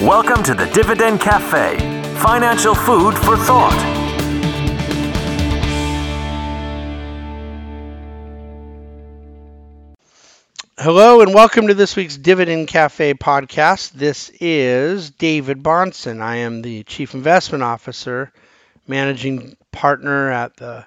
Welcome to the Dividend Cafe, financial food for thought. Hello and welcome to this week's Dividend Cafe podcast. This is David Bahnsen. I am the Chief Investment Officer, Managing Partner at the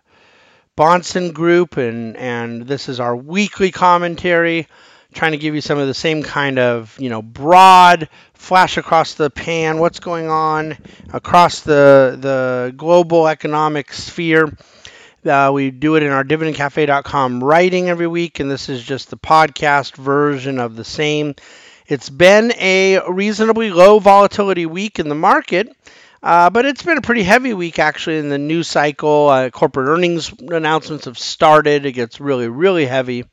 Bahnsen Group, and, and this is our weekly commentary trying to give you some of the same kind of you know broad flash across the pan what's going on across the the global economic sphere uh, we do it in our dividendcafe.com writing every week and this is just the podcast version of the same it's been a reasonably low volatility week in the market uh, but it's been a pretty heavy week actually in the news cycle. Uh, corporate earnings announcements have started. It gets really, really heavy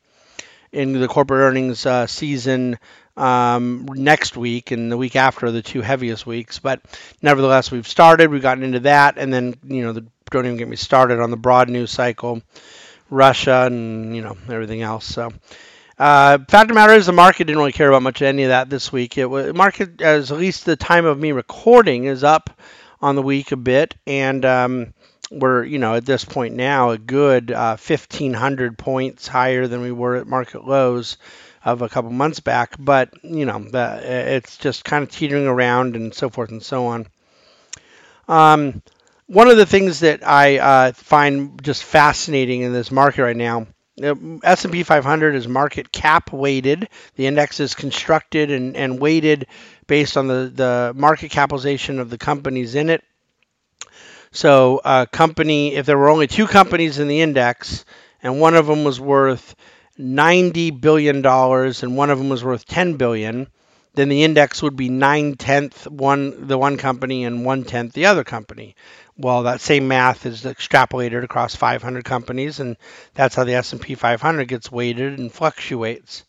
in the corporate earnings uh, season um, next week and the week after the two heaviest weeks. But nevertheless, we've started. We've gotten into that, and then you know, the, don't even get me started on the broad news cycle, Russia, and you know everything else. So. Uh, fact of the matter is, the market didn't really care about much of any of that this week. It was market, as at least the time of me recording, is up on the week a bit, and um, we're you know at this point now a good uh, 1500 points higher than we were at market lows of a couple months back but you know it's just kind of teetering around and so forth and so on um, one of the things that i uh, find just fascinating in this market right now S&P 500 is market cap weighted. The index is constructed and, and weighted based on the, the market capitalization of the companies in it. So a company, if there were only two companies in the index, and one of them was worth 90 billion dollars and one of them was worth 10 billion, then the index would be nine tenth one the one company and one tenth the other company. Well, that same math is extrapolated across 500 companies, and that's how the S&P 500 gets weighted and fluctuates.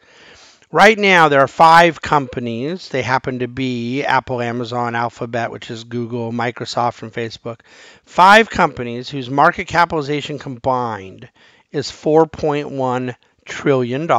Right now, there are five companies. They happen to be Apple, Amazon, Alphabet, which is Google, Microsoft, and Facebook. Five companies whose market capitalization combined is $4.1 trillion.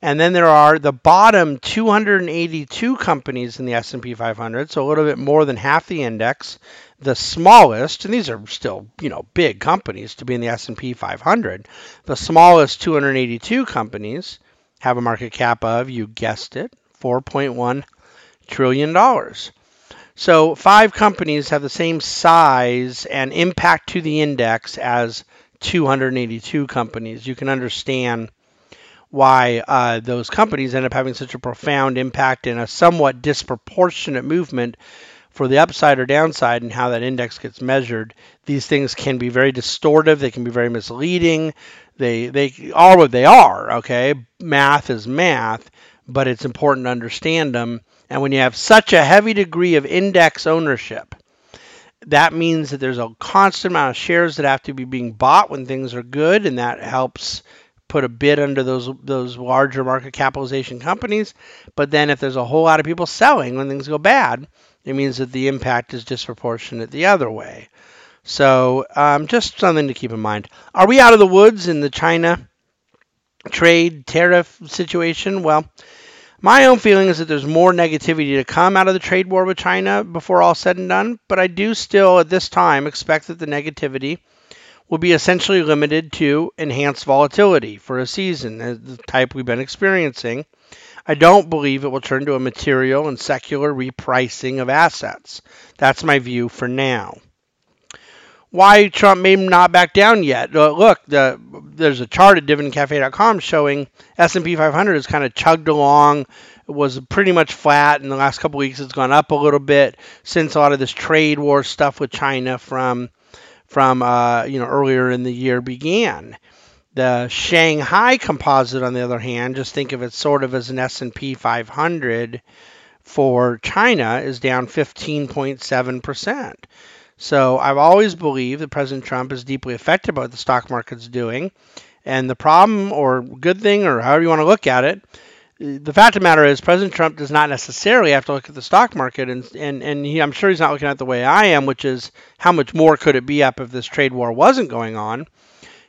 And then there are the bottom 282 companies in the S&P 500, so a little bit more than half the index. The smallest, and these are still, you know, big companies to be in the S&P 500. The smallest 282 companies have a market cap of, you guessed it, $4.1 trillion. So five companies have the same size and impact to the index as 282 companies. You can understand why uh, those companies end up having such a profound impact and a somewhat disproportionate movement for the upside or downside and how that index gets measured. These things can be very distortive, they can be very misleading. They they are what they are, okay? Math is math, but it's important to understand them. And when you have such a heavy degree of index ownership, that means that there's a constant amount of shares that have to be being bought when things are good, and that helps put a bid under those those larger market capitalization companies. But then if there's a whole lot of people selling when things go bad, it means that the impact is disproportionate the other way. So um, just something to keep in mind. Are we out of the woods in the China trade tariff situation? Well, my own feeling is that there's more negativity to come out of the trade war with China before all said and done, but I do still at this time expect that the negativity will be essentially limited to enhanced volatility for a season, the type we've been experiencing. I don't believe it will turn to a material and secular repricing of assets. That's my view for now why Trump may not back down yet. Look, the, there's a chart at dividendcafe.com showing S&P 500 has kind of chugged along. It was pretty much flat in the last couple weeks. It's gone up a little bit since a lot of this trade war stuff with China from from uh, you know earlier in the year began. The Shanghai Composite, on the other hand, just think of it sort of as an S&P 500 for China, is down 15.7 percent. So I've always believed that President Trump is deeply affected by what the stock market's doing. And the problem, or good thing, or however you want to look at it, the fact of the matter is President Trump does not necessarily have to look at the stock market, and and and he, I'm sure he's not looking at it the way I am, which is how much more could it be up if this trade war wasn't going on.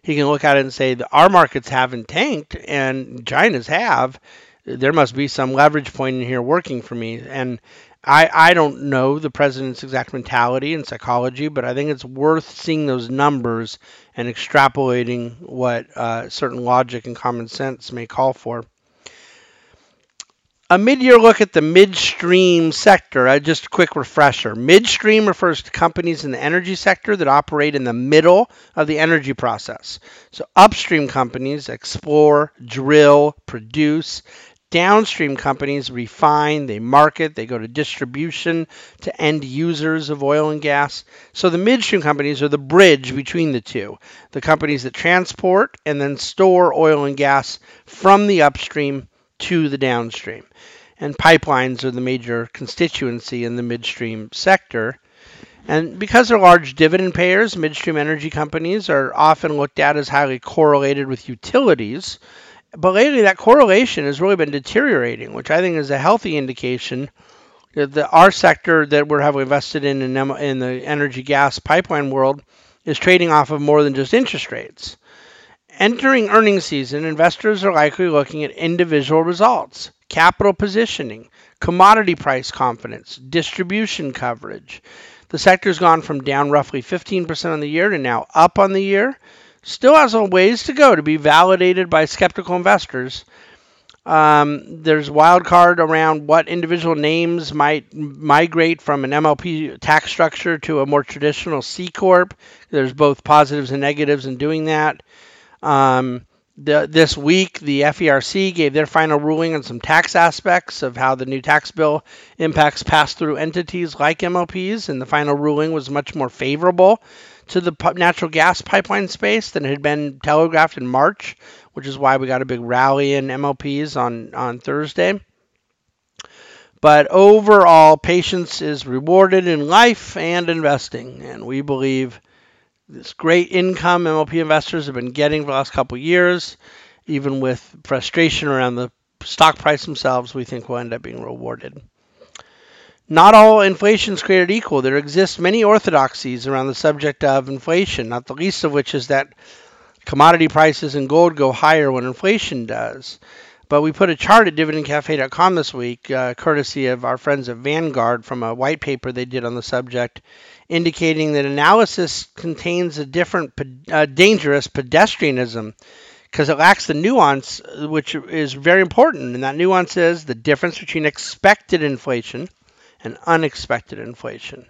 He can look at it and say our markets haven't tanked, and China's have. There must be some leverage point in here working for me, and I, I don't know the president's exact mentality and psychology, but I think it's worth seeing those numbers and extrapolating what uh, certain logic and common sense may call for. A mid-year look at the midstream sector. Uh, just a quick refresher. Midstream refers to companies in the energy sector that operate in the middle of the energy process. So upstream companies explore, drill, produce. Downstream companies refine, they market, they go to distribution to end users of oil and gas. So the midstream companies are the bridge between the two. The companies that transport and then store oil and gas from the upstream to the downstream. And pipelines are the major constituency in the midstream sector. And because they're large dividend payers, midstream energy companies are often looked at as highly correlated with utilities. But lately, that correlation has really been deteriorating, which I think is a healthy indication that the, our sector that we're heavily invested in, in in the energy gas pipeline world is trading off of more than just interest rates. Entering earnings season, investors are likely looking at individual results, capital positioning, commodity price confidence, distribution coverage. The sector's gone from down roughly 15% on the year to now up on the year. Still has a ways to go to be validated by skeptical investors. Um, there's wild card around what individual names might migrate from an MLP tax structure to a more traditional C corp. There's both positives and negatives in doing that. Um, the, this week, the FERC gave their final ruling on some tax aspects of how the new tax bill impacts pass through entities like MLPs, and the final ruling was much more favorable to the natural gas pipeline space than had been telegraphed in March, which is why we got a big rally in MLPs on, on Thursday. But overall, patience is rewarded in life and investing, and we believe this great income MLP investors have been getting for the last couple years, even with frustration around the stock price themselves, we think will end up being rewarded. Not all inflation is created equal. There exist many orthodoxies around the subject of inflation, not the least of which is that commodity prices and gold go higher when inflation does. But we put a chart at dividendcafe.com this week, uh, courtesy of our friends at Vanguard, from a white paper they did on the subject, indicating that analysis contains a different uh, dangerous pedestrianism because it lacks the nuance, which is very important. And that nuance is the difference between expected inflation and unexpected inflation.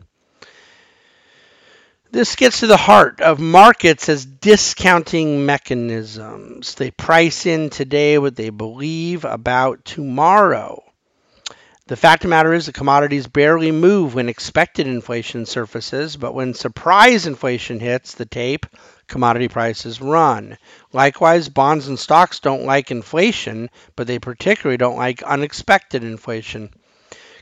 This gets to the heart of markets as discounting mechanisms. They price in today what they believe about tomorrow. The fact of the matter is that commodities barely move when expected inflation surfaces, but when surprise inflation hits the tape, commodity prices run. Likewise, bonds and stocks don't like inflation, but they particularly don't like unexpected inflation.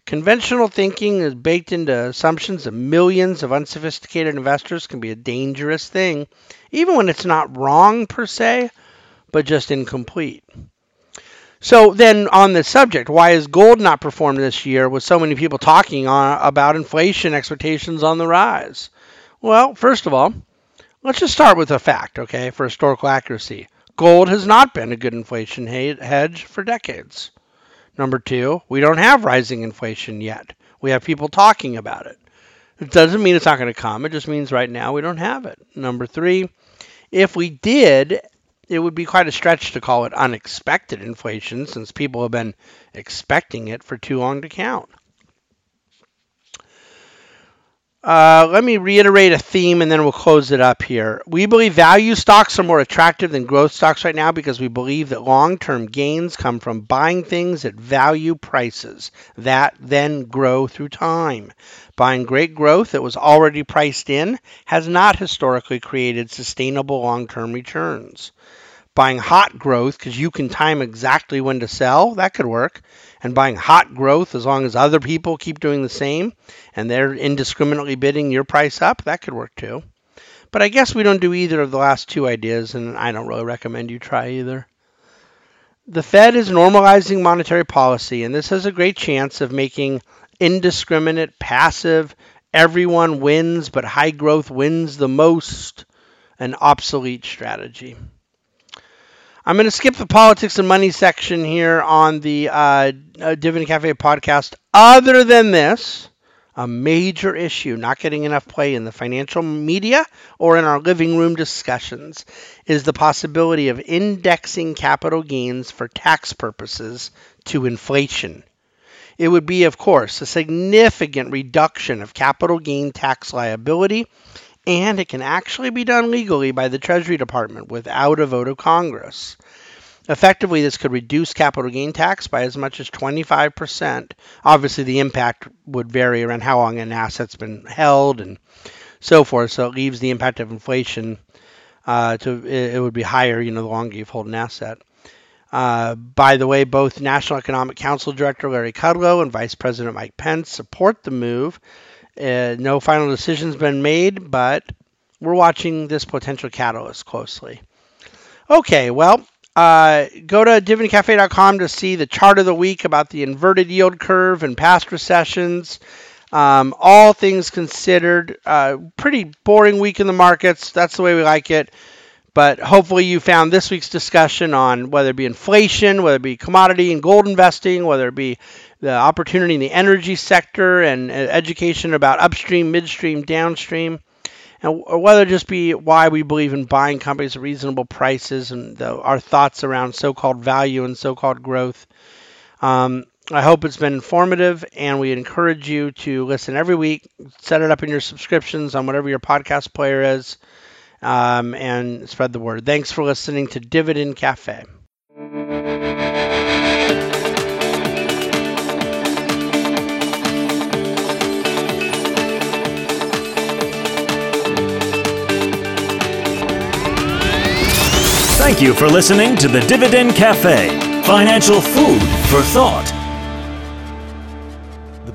Conventional thinking is baked into assumptions that millions of unsophisticated investors can be a dangerous thing, even when it's not wrong per se, but just incomplete. So then, on the subject, why has gold not performed this year with so many people talking on, about inflation expectations on the rise? Well, first of all, let's just start with a fact, okay, for historical accuracy. Gold has not been a good inflation hedge for decades. Number two, we don't have rising inflation yet. We have people talking about it. It doesn't mean it's not going to come. It just means right now we don't have it. Number three, if we did, it would be quite a stretch to call it unexpected inflation since people have been expecting it for too long to count. Uh, let me reiterate a theme and then we'll close it up here. We believe value stocks are more attractive than growth stocks right now because we believe that long term gains come from buying things at value prices that then grow through time. Buying great growth that was already priced in has not historically created sustainable long term returns. Buying hot growth because you can time exactly when to sell, that could work and buying hot growth as long as other people keep doing the same and they're indiscriminately bidding your price up, that could work too. But I guess we don't do either of the last two ideas, and I don't really recommend you try either. The Fed is normalizing monetary policy, and this has a great chance of making indiscriminate, passive, everyone wins, but high growth wins the most an obsolete strategy. I'm going to skip the politics and money section here on the uh, uh, Dividend Cafe podcast. Other than this, a major issue not getting enough play in the financial media or in our living room discussions is the possibility of indexing capital gains for tax purposes to inflation. It would be, of course, a significant reduction of capital gain tax liability and it can actually be done legally by the Treasury Department without a vote of Congress. Effectively, this could reduce capital gain tax by as much as 25%. Obviously, the impact would vary around how long an asset's been held and so forth, so it leaves the impact of inflation uh, to it would be higher, you know, the longer you've held an asset. Uh, by the way, both National Economic Council Director Larry Kudlow and Vice President Mike Pence support the move. Uh, no final decision's been made, but we're watching this potential catalyst closely. Okay, well, uh, go to dividendcafe.com to see the chart of the week about the inverted yield curve and past recessions. Um, all things considered, uh, pretty boring week in the markets. That's the way we like it. But hopefully, you found this week's discussion on whether it be inflation, whether it be commodity and gold investing, whether it be the opportunity in the energy sector and uh, education about upstream, midstream, downstream, and whether it just be why we believe in buying companies at reasonable prices and the, our thoughts around so-called value and so-called growth. Um, I hope it's been informative, and we encourage you to listen every week. Set it up in your subscriptions on whatever your podcast player is, um, and spread the word. Thanks for listening to Dividend Cafe. Thank you for listening to the Dividend Cafe, financial food for thought.